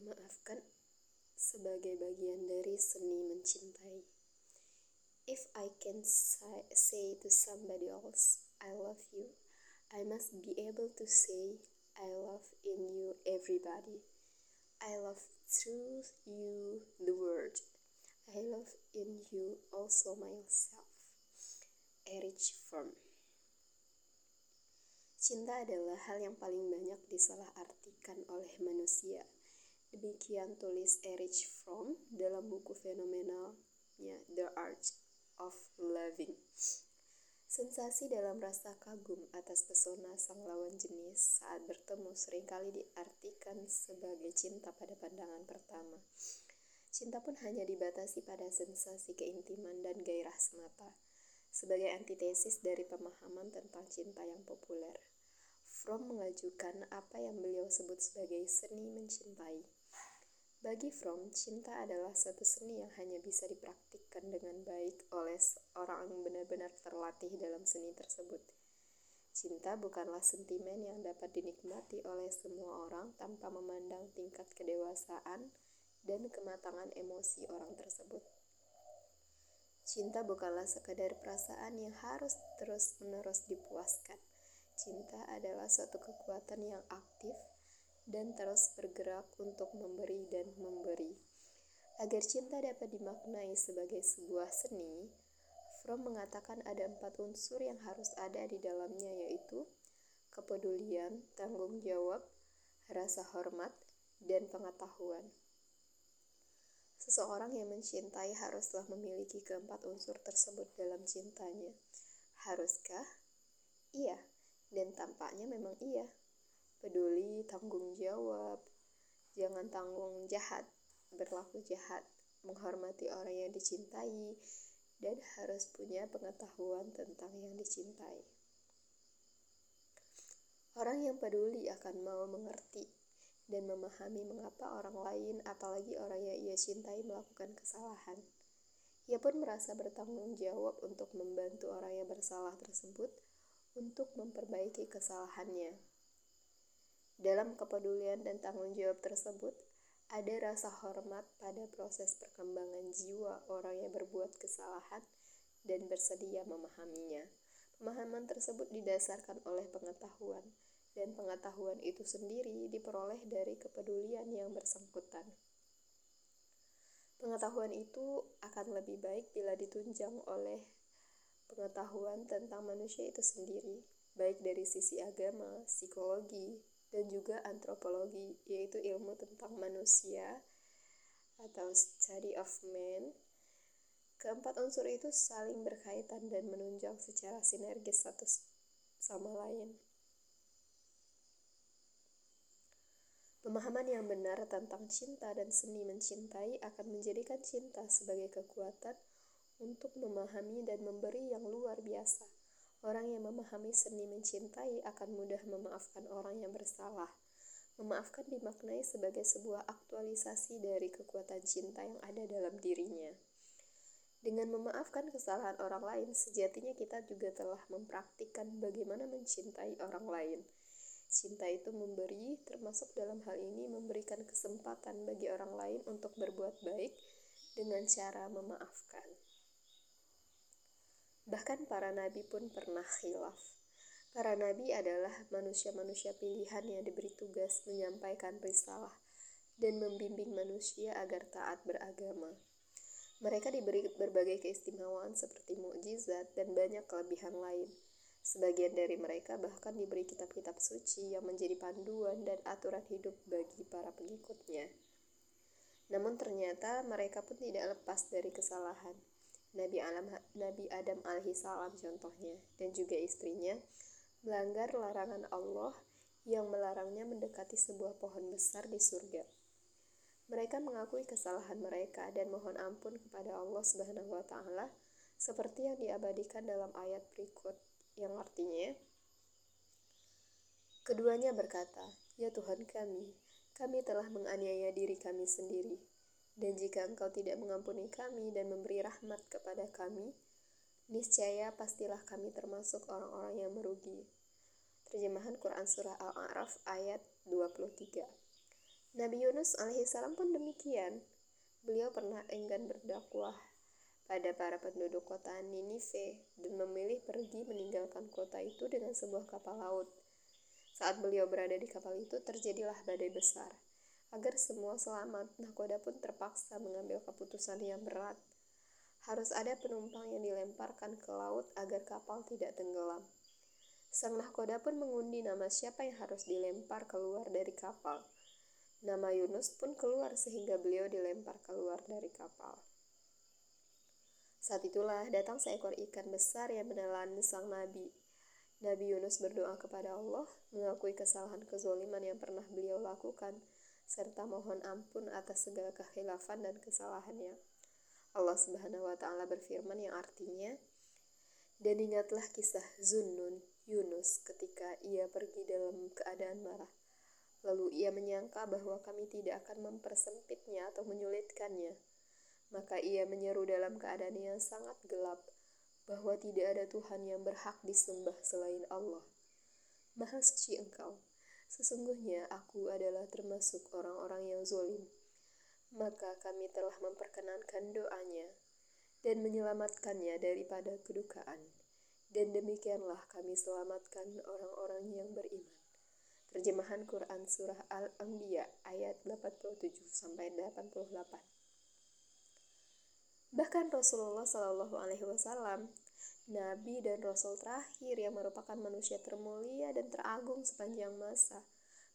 Memaafkan sebagai bagian dari seni mencintai. If I can say to somebody else, I love you, I must be able to say, I love in you everybody. I love through you the world. I love in you also myself. Erich Fromm Cinta adalah hal yang paling banyak disalahartikan oleh manusia. Demikian tulis Erich Fromm dalam buku fenomenalnya The Art of Loving. Sensasi dalam rasa kagum atas pesona sang lawan jenis saat bertemu sering kali diartikan sebagai cinta pada pandangan pertama. Cinta pun hanya dibatasi pada sensasi keintiman dan gairah semata, sebagai antitesis dari pemahaman tentang cinta yang populer. Fromm mengajukan apa yang beliau sebut sebagai seni mencintai. Bagi Fromm, cinta adalah satu seni yang hanya bisa dipraktikkan dengan baik oleh orang yang benar-benar terlatih dalam seni tersebut. Cinta bukanlah sentimen yang dapat dinikmati oleh semua orang tanpa memandang tingkat kedewasaan dan kematangan emosi orang tersebut. Cinta bukanlah sekadar perasaan yang harus terus-menerus dipuaskan. Cinta adalah suatu kekuatan yang aktif dan terus bergerak untuk memberi dan memberi. Agar cinta dapat dimaknai sebagai sebuah seni, Fromm mengatakan ada empat unsur yang harus ada di dalamnya yaitu kepedulian, tanggung jawab, rasa hormat, dan pengetahuan. Seseorang yang mencintai haruslah memiliki keempat unsur tersebut dalam cintanya. Haruskah? Iya, dan tampaknya memang iya peduli, tanggung jawab, jangan tanggung jahat, berlaku jahat, menghormati orang yang dicintai, dan harus punya pengetahuan tentang yang dicintai. Orang yang peduli akan mau mengerti dan memahami mengapa orang lain, apalagi orang yang ia cintai, melakukan kesalahan. Ia pun merasa bertanggung jawab untuk membantu orang yang bersalah tersebut untuk memperbaiki kesalahannya. Dalam kepedulian dan tanggung jawab tersebut, ada rasa hormat pada proses perkembangan jiwa orang yang berbuat kesalahan dan bersedia memahaminya. Pemahaman tersebut didasarkan oleh pengetahuan, dan pengetahuan itu sendiri diperoleh dari kepedulian yang bersangkutan. Pengetahuan itu akan lebih baik bila ditunjang oleh pengetahuan tentang manusia itu sendiri, baik dari sisi agama, psikologi, dan juga antropologi, yaitu ilmu tentang manusia atau study of man. Keempat unsur itu saling berkaitan dan menunjang secara sinergis satu sama lain. Pemahaman yang benar tentang cinta dan seni mencintai akan menjadikan cinta sebagai kekuatan untuk memahami dan memberi yang luar biasa. Orang yang memahami seni mencintai akan mudah memaafkan orang yang bersalah. Memaafkan dimaknai sebagai sebuah aktualisasi dari kekuatan cinta yang ada dalam dirinya. Dengan memaafkan kesalahan orang lain, sejatinya kita juga telah mempraktikkan bagaimana mencintai orang lain. Cinta itu memberi, termasuk dalam hal ini memberikan kesempatan bagi orang lain untuk berbuat baik dengan cara memaafkan. Bahkan para nabi pun pernah khilaf. Para nabi adalah manusia-manusia pilihan yang diberi tugas menyampaikan risalah dan membimbing manusia agar taat beragama. Mereka diberi berbagai keistimewaan seperti mukjizat dan banyak kelebihan lain. Sebagian dari mereka bahkan diberi kitab-kitab suci yang menjadi panduan dan aturan hidup bagi para pengikutnya. Namun ternyata mereka pun tidak lepas dari kesalahan. Nabi Adam, Nabi Adam alaihissalam contohnya dan juga istrinya melanggar larangan Allah yang melarangnya mendekati sebuah pohon besar di surga. Mereka mengakui kesalahan mereka dan mohon ampun kepada Allah Subhanahu wa taala seperti yang diabadikan dalam ayat berikut yang artinya Keduanya berkata, "Ya Tuhan kami, kami telah menganiaya diri kami sendiri dan jika engkau tidak mengampuni kami dan memberi rahmat kepada kami, niscaya pastilah kami termasuk orang-orang yang merugi. Terjemahan Quran Surah Al-A'raf ayat 23 Nabi Yunus alaihissalam pun demikian. Beliau pernah enggan berdakwah pada para penduduk kota Ninive dan memilih pergi meninggalkan kota itu dengan sebuah kapal laut. Saat beliau berada di kapal itu, terjadilah badai besar. Agar semua selamat, nahkoda pun terpaksa mengambil keputusan yang berat. Harus ada penumpang yang dilemparkan ke laut agar kapal tidak tenggelam. Sang nahkoda pun mengundi nama siapa yang harus dilempar keluar dari kapal. Nama Yunus pun keluar sehingga beliau dilempar keluar dari kapal. Saat itulah datang seekor ikan besar yang menelan sang nabi. Nabi Yunus berdoa kepada Allah, mengakui kesalahan kezoliman yang pernah beliau lakukan, serta mohon ampun atas segala kekhilafan dan kesalahannya. Allah Subhanahu wa taala berfirman yang artinya, "Dan ingatlah kisah Zunnun Yunus ketika ia pergi dalam keadaan marah. Lalu ia menyangka bahwa kami tidak akan mempersempitnya atau menyulitkannya." Maka ia menyeru dalam keadaan yang sangat gelap bahwa tidak ada Tuhan yang berhak disembah selain Allah. Maha suci engkau, sesungguhnya aku adalah termasuk orang-orang yang zolim. Maka kami telah memperkenankan doanya dan menyelamatkannya daripada kedukaan. Dan demikianlah kami selamatkan orang-orang yang beriman. Terjemahan Quran Surah Al-Anbiya ayat 87 sampai 88. Bahkan Rasulullah Wasallam, Nabi dan Rasul terakhir yang merupakan manusia termulia dan teragung sepanjang masa,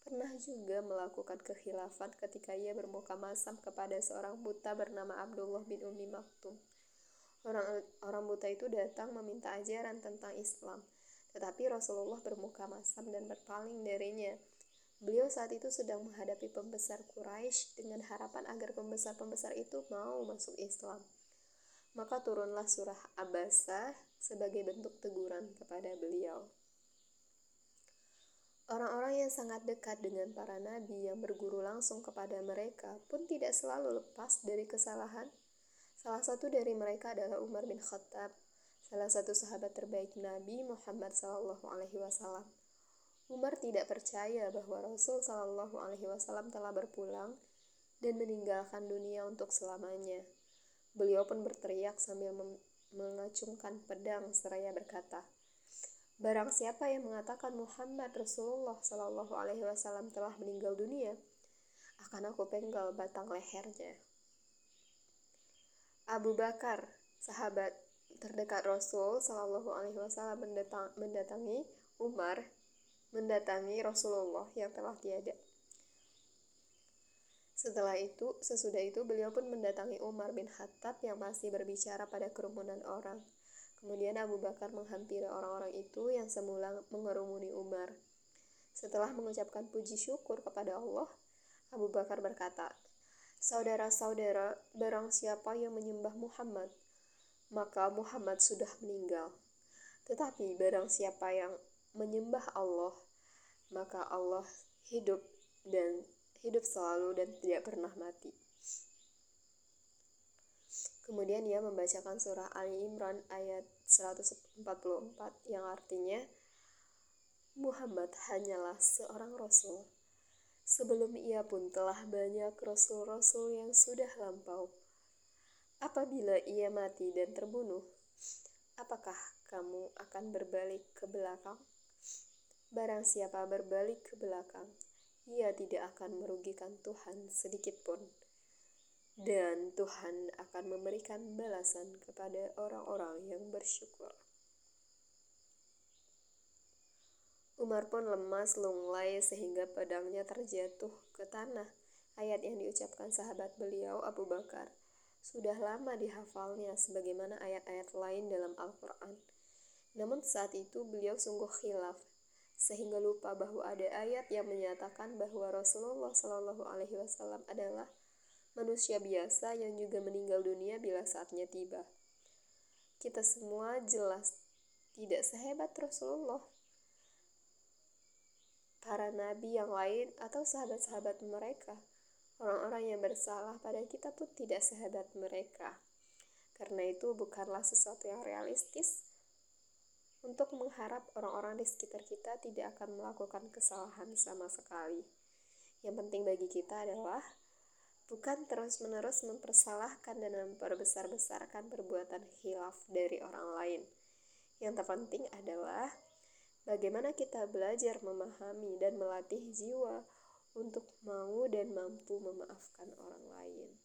pernah juga melakukan kekhilafan ketika ia bermuka masam kepada seorang buta bernama Abdullah bin Umi Maktum. Orang, orang buta itu datang meminta ajaran tentang Islam, tetapi Rasulullah bermuka masam dan berpaling darinya. Beliau saat itu sedang menghadapi pembesar Quraisy dengan harapan agar pembesar-pembesar itu mau masuk Islam. Maka turunlah surah Abasa sebagai bentuk teguran kepada beliau. Orang-orang yang sangat dekat dengan para nabi yang berguru langsung kepada mereka pun tidak selalu lepas dari kesalahan. Salah satu dari mereka adalah Umar bin Khattab, salah satu sahabat terbaik Nabi Muhammad Wasallam. Umar tidak percaya bahwa Rasul Wasallam telah berpulang dan meninggalkan dunia untuk selamanya. Beliau pun berteriak sambil mengacungkan pedang seraya berkata, Barang siapa yang mengatakan Muhammad Rasulullah Shallallahu Alaihi Wasallam telah meninggal dunia, akan aku penggal batang lehernya. Abu Bakar, sahabat terdekat Rasul Shallallahu Alaihi Wasallam mendatangi Umar, mendatangi Rasulullah yang telah tiada. Setelah itu, sesudah itu beliau pun mendatangi Umar bin Khattab yang masih berbicara pada kerumunan orang. Kemudian Abu Bakar menghampiri orang-orang itu yang semula mengerumuni Umar. Setelah mengucapkan puji syukur kepada Allah, Abu Bakar berkata, Saudara-saudara, barang siapa yang menyembah Muhammad, maka Muhammad sudah meninggal. Tetapi barang siapa yang menyembah Allah, maka Allah hidup dan hidup selalu dan tidak pernah mati. Kemudian ia membacakan surah Ali Imran ayat 144 yang artinya Muhammad hanyalah seorang rasul. Sebelum ia pun telah banyak rasul-rasul yang sudah lampau. Apabila ia mati dan terbunuh, apakah kamu akan berbalik ke belakang? Barang siapa berbalik ke belakang, ia tidak akan merugikan Tuhan sedikit pun. Dan Tuhan akan memberikan balasan kepada orang-orang yang bersyukur. Umar pun lemas lunglai sehingga pedangnya terjatuh ke tanah. Ayat yang diucapkan sahabat beliau Abu Bakar sudah lama dihafalnya sebagaimana ayat-ayat lain dalam Al-Quran. Namun saat itu beliau sungguh khilaf sehingga lupa bahwa ada ayat yang menyatakan bahwa Rasulullah Shallallahu Alaihi Wasallam adalah manusia biasa yang juga meninggal dunia bila saatnya tiba. Kita semua jelas tidak sehebat Rasulullah. Para nabi yang lain atau sahabat-sahabat mereka, orang-orang yang bersalah pada kita pun tidak sehebat mereka. Karena itu bukanlah sesuatu yang realistis untuk mengharap orang-orang di sekitar kita tidak akan melakukan kesalahan sama sekali. Yang penting bagi kita adalah bukan terus-menerus mempersalahkan dan memperbesar-besarkan perbuatan khilaf dari orang lain. Yang terpenting adalah bagaimana kita belajar memahami dan melatih jiwa untuk mau dan mampu memaafkan orang lain.